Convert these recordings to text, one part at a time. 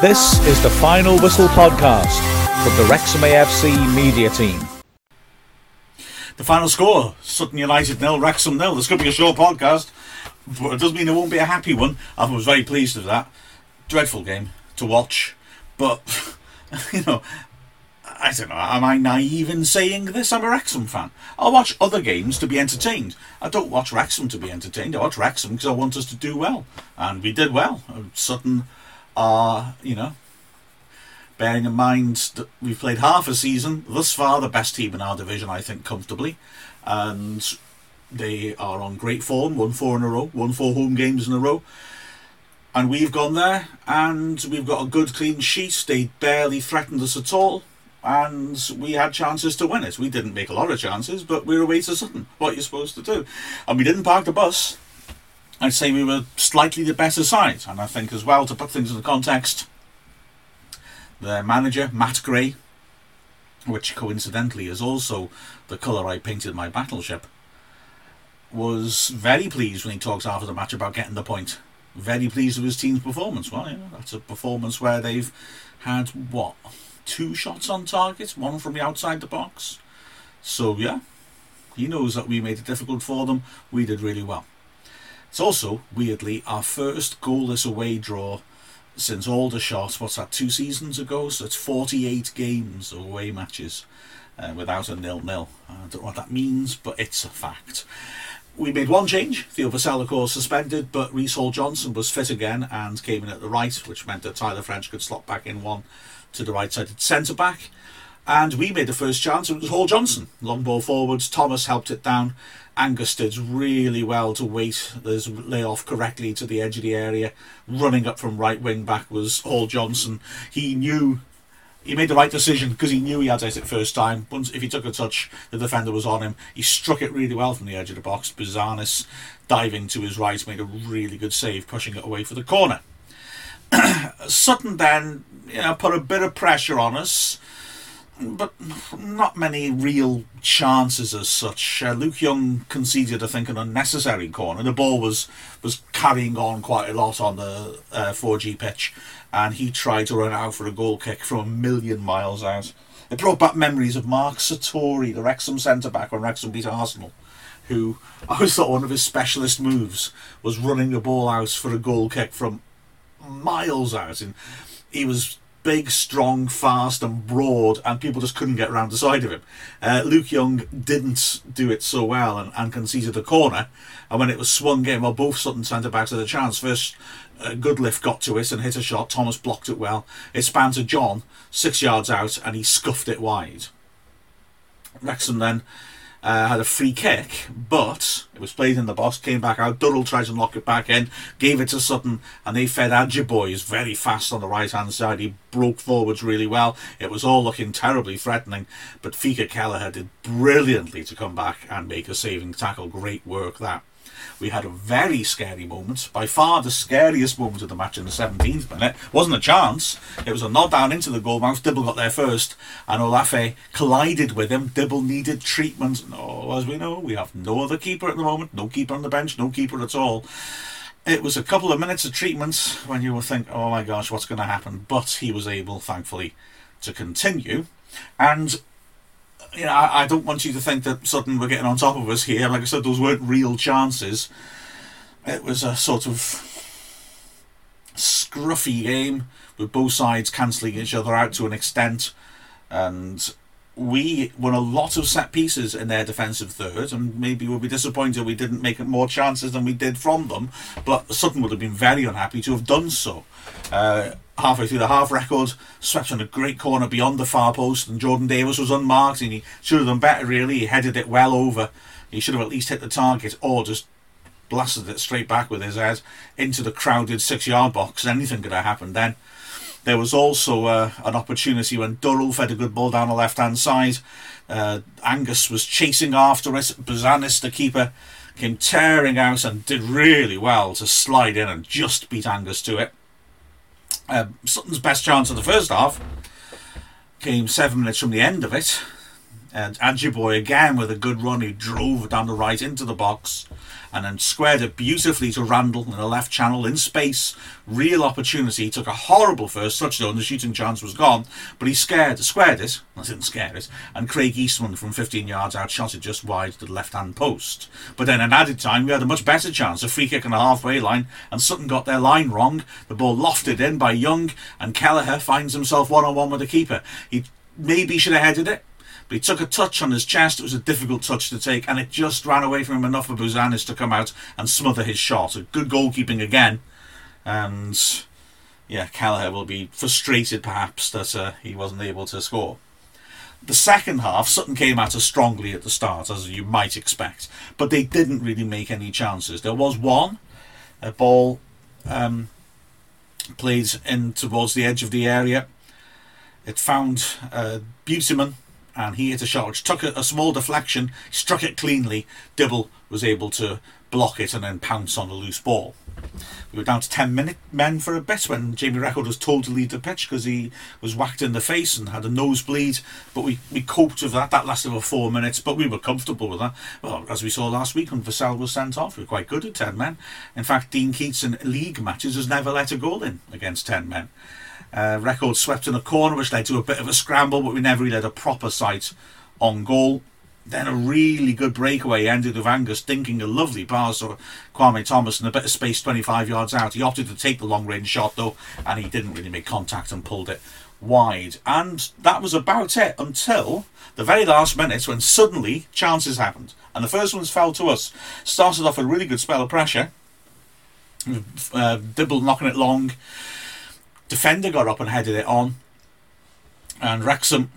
This is the Final Whistle podcast from the Wrexham AFC media team. The final score Sutton United nil, Wrexham nil. This could be a short podcast, but it doesn't mean it won't be a happy one. I was very pleased with that. Dreadful game to watch, but you know, I don't know. Am I naive in saying this? I'm a Wrexham fan. I watch other games to be entertained. I don't watch Wrexham to be entertained. I watch Wrexham because I want us to do well, and we did well. Sutton are, you know, bearing in mind that we've played half a season, thus far the best team in our division, I think, comfortably. And they are on great form, won four in a row, won four home games in a row. And we've gone there and we've got a good clean sheet. They barely threatened us at all. And we had chances to win it. We didn't make a lot of chances, but we were away to Sutton. What you're supposed to do. And we didn't park the bus. I'd say we were slightly the better side. And I think, as well, to put things into context, their manager, Matt Gray, which coincidentally is also the colour I painted my battleship, was very pleased when he talks after the match about getting the point. Very pleased with his team's performance. Well, yeah, that's a performance where they've had, what, two shots on target, one from the outside the box. So, yeah, he knows that we made it difficult for them. We did really well. It's also, weirdly, our first goalless away draw since Aldershot, what's that, two seasons ago? So it's 48 games of away matches uh, without a nil-nil. I don't know what that means, but it's a fact. We made one change. Theo Vassell, of course, suspended, but Reece Hall-Johnson was fit again and came in at the right, which meant that Tyler French could slot back in one to the right-sided centre-back. And we made the first chance. It was Hall-Johnson. Long ball forwards. Thomas helped it down. Angus did really well to wait his layoff correctly to the edge of the area. Running up from right wing back was Hall-Johnson. He knew he made the right decision because he knew he had it first time. Once if he took a touch, the defender was on him. He struck it really well from the edge of the box. Bouzanis diving to his right made a really good save, pushing it away for the corner. Sutton then you know, put a bit of pressure on us but not many real chances as such. Uh, Luke Young conceded, I think, an unnecessary corner. The ball was was carrying on quite a lot on the uh, 4G pitch, and he tried to run out for a goal kick from a million miles out. It brought back memories of Mark Sertori, the Wrexham centre back when Wrexham beat Arsenal, who I always thought one of his specialist moves was running the ball out for a goal kick from miles out. And he was big, strong, fast, and broad, and people just couldn't get around the side of him. Uh, Luke Young didn't do it so well and, and conceded a corner. And when it was swung in, well, both Sutton centre backs had a chance. First, uh, Goodliffe got to it and hit a shot. Thomas blocked it well. It spanned to John, six yards out, and he scuffed it wide. Wrexham then uh, had a free kick, but it was played in the box, came back out. Durrell tried to knock it back in, gave it to Sutton, and they fed Ajiboye very fast on the right hand side. He broke forwards really well. It was all looking terribly threatening, but Fiacre Kelleher did brilliantly to come back and make a saving tackle. Great work that. We had a very scary moment, by far the scariest moment of the match in the 17th minute. Wasn't a chance. It was a nod down into the goal mouth. Dibble got there first, and Olaofe collided with him. Dibble needed treatment. No, as we know, we have no other keeper at the moment. No keeper on the bench. No keeper at all. It was a couple of minutes of treatment when you would think, oh my gosh, what's going to happen? But he was able, thankfully, to continue. And you know, I, I, don't want you to think that Sutton were getting on top of us here. Like I said, those weren't real chances. It was a sort of scruffy game with both sides cancelling each other out to an extent, and we won a lot of set pieces in their defensive third, and maybe we'll be disappointed we didn't make more chances than we did from them. But Sutton would have been very unhappy to have done so. Uh, halfway through the half Reckord, swept on a great corner beyond the far post, and Jordan Davis was unmarked, and he should have done better. Really, he headed it well over. He should have at least hit the target, or just blasted it straight back with his head into the crowded six-yard box. Anything could have happened then. There was also uh, an opportunity when Durrell fed a good ball down the left hand side. Uh, Angus was chasing after it. Bouzanis, the keeper, came tearing out and did really well to slide in and just beat Angus to it. Uh, Sutton's best chance of the first half came seven minutes from the end of it. And Ajiboye again with a good run, he drove down the right into the box and then squared it beautifully to Randall in the left channel in space. Real opportunity. He took a horrible first touchdown. The shooting chance was gone, but he scared, squared it. I didn't scare it. And Craig Eastmond from 15 yards out shot it just wide to the left hand post. But then in added time, we had a much better chance. A free kick on the halfway line, and Sutton got their line wrong. The ball lofted in by Young, and Kelleher finds himself one on one with the keeper. He maybe should have headed it. But he took a touch on his chest. It was a difficult touch to take, and it just ran away from him enough for Bouzanis to come out and smother his shot. A good goalkeeping again. And yeah, Kelleher will be frustrated perhaps that uh, he wasn't able to score. The second half, Sutton came at us strongly at the start, as you might expect, but they didn't really make any chances. There was one, a ball um, played in towards the edge of the area. It found uh, Beautyman and he hit a shot which took a, a, small deflection, struck it cleanly. Dibble was able to block it and then pounce on the loose ball. We were down to 10 minute men for a bit when Jamie Reckord was told to leave the pitch because he was whacked in the face and had a nosebleed. But we, we coped with that. That lasted for four minutes, but we were comfortable with that. Well, as we saw last week when Vassell was sent off, we were quite good at 10 men. In fact, Dean Keates in league matches has never let a goal in against 10 men. Uh, Reckord swept in a corner, which led to a bit of a scramble, but we never really had a proper sight on goal. Then a really good breakaway ended with Angus dinking a lovely pass or Kwame Thomas in a bit of space 25 yards out. He opted to take the long range shot though, and he didn't really make contact and pulled it wide. And that was about it until the very last minutes when suddenly chances happened. And the first ones fell to us. Started off a really good spell of pressure. Uh, Dibble knocking it long defender got up and headed it on, and Wrexham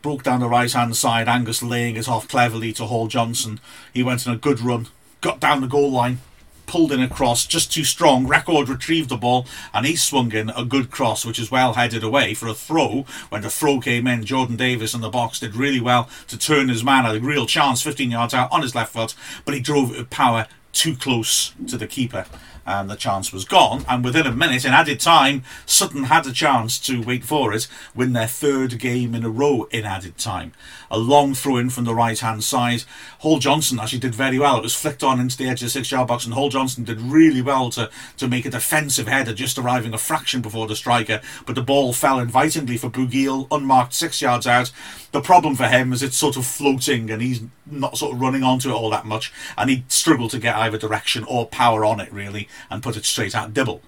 broke down the right hand side. Angus laying it off cleverly to Hall Johnson. He went in a good run, got down the goal line, pulled in a cross, just too strong. Reckord retrieved the ball and he swung in a good cross, which is well headed away for a throw. When the throw came in, Jordan Davis in the box did really well to turn his man. A real chance, 15 yards out on his left foot, but he drove it with power too close to the keeper and the chance was gone. And within a minute, in added time, Sutton had a chance to wait for it, win their third game in a row in added time. A long throw in from the right hand side. Hall Johnson actually did very well. It was flicked on into the edge of the six yard box, and Hall Johnson did really well to, to make a defensive header, just arriving a fraction before the striker. But the ball fell invitingly for Bugiel, unmarked six yards out. The problem for him is it's sort of floating and he's not sort of running onto it all that much, and he struggled to get either direction or power on it really and put it straight at Dibble.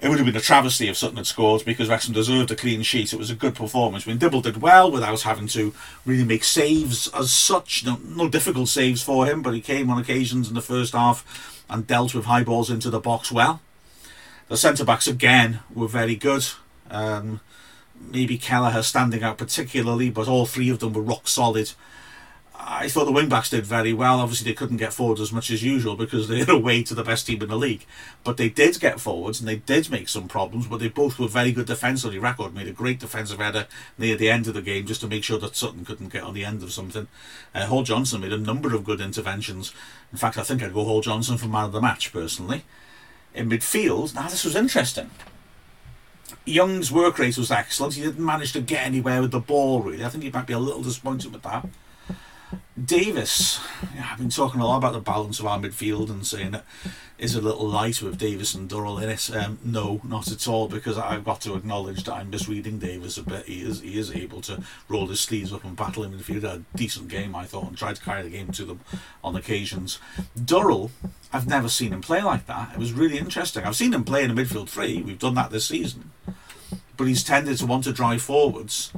It would have been a travesty if Sutton had scored because Wrexham deserved a clean sheet. It was a good performance. I mean, Dibble did well without having to really make saves as such. No, no difficult saves for him, but he came on occasions in the first half and dealt with high balls into the box well. The centre backs again were very good. Um, maybe Kelleher standing out particularly, but all three of them were rock solid I thought the wing backs did very well. Obviously, they couldn't get forward as much as usual because they're away to the best team in the league. But they did get forwards and they did make some problems. But they both were very good defensively. Reckord made a great defensive header near the end of the game just to make sure that Sutton couldn't get on the end of something. Uh, Hall Johnson made a number of good interventions. In fact, I think I'd go Hall Johnson for man of the match personally. In midfield, now this was interesting. Young's work rate was excellent. He didn't manage to get anywhere with the ball, really. I think he might be a little disappointed with that. Davis, yeah, I've been talking a lot about the balance of our midfield and saying it is a little light with Davis and Durrell in it. Um, no, not at all, because I've got to acknowledge that I'm misreading Davis a bit. He is he is able to roll his sleeves up and battle him in midfield. A decent game, I thought, and tried to carry the game to them on occasions. Durrell, I've never seen him play like that. It was really interesting. I've seen him play in a midfield three. We've done that this season, but he's tended to want to drive forwards.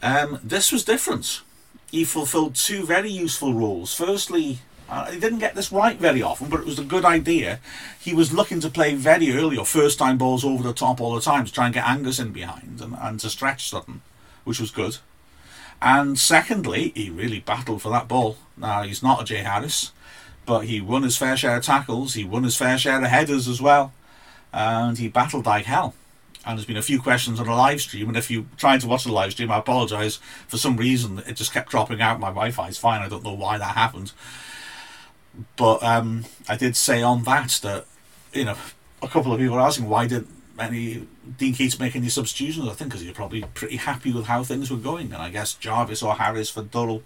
Um, this was different he fulfilled two very useful roles. Firstly, uh, he didn't get this right very often, but it was a good idea. He was looking to play very early or first time balls over the top all the time to try and get Angus in behind and, and to stretch Sutton, which was good. And secondly, he really battled for that ball. Now, he's not a Jay Harris, but he won his fair share of tackles, he won his fair share of headers as well, and he battled like hell and there's been a few questions on the live stream. And if you tried to watch the live stream, I apologise. For some reason, it just kept dropping out. My Wi-Fi is fine. I don't know why that happened. But um, I did say on that that you know a couple of people were asking why did any Dean Keates make any substitutions? I think because you're probably pretty happy with how things were going, and I guess Jarvis or Harris for Durrell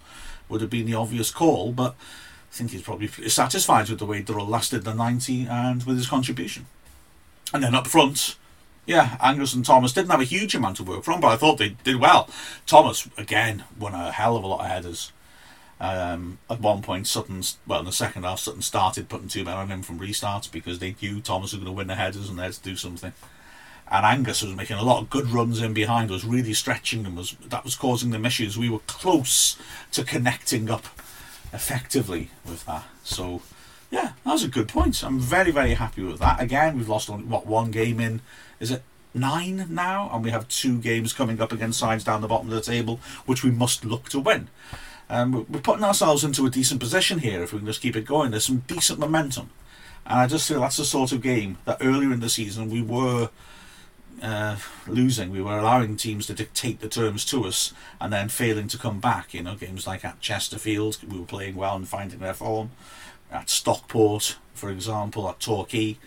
would have been the obvious call. But I think he's probably pretty satisfied with the way Durrell lasted the 90 and with his contribution. And then up front, yeah, Angus and Thomas didn't have a huge amount of work from, but I thought they did well. Thomas, again, won a hell of a lot of headers. Um, at one point, Sutton, well, in the second half, Sutton started putting two men on him from restarts because they knew Thomas was going to win the headers and they had to do something. And Angus was making a lot of good runs in behind, was really stretching them, was that was causing them issues. We were close to connecting up effectively with that. So, yeah, that was a good point. I'm very, very happy with that. Again, we've lost only, what one game in, is it nine now? And we have two games coming up against sides down the bottom of the table, which we must look to win. Um, we're putting ourselves into a decent position here if we can just keep it going. There's some decent momentum. And I just feel that's the sort of game that earlier in the season we were uh, losing. We were allowing teams to dictate the terms to us and then failing to come back. You know, games like at Chesterfield, we were playing well and finding their form. At Stockport, for example, at Torquay.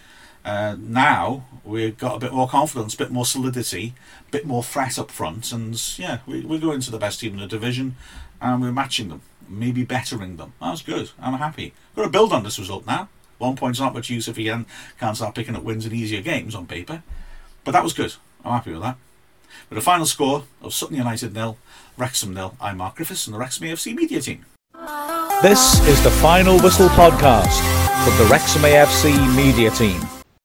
Uh, now we've got a bit more confidence, a bit more solidity, a bit more threat up front, and yeah, we, we're going to the best team in the division and we're matching them, maybe bettering them. That's good. I'm happy. We've got to build on this result now. One point's not much use if you can, can't start picking up wins in easier games on paper. But that was good. I'm happy with that. With a final score of Sutton United nil, Wrexham nil, I'm Mark Griffiths and the Wrexham AFC media team. This is the Final Whistle podcast from the Wrexham AFC media team.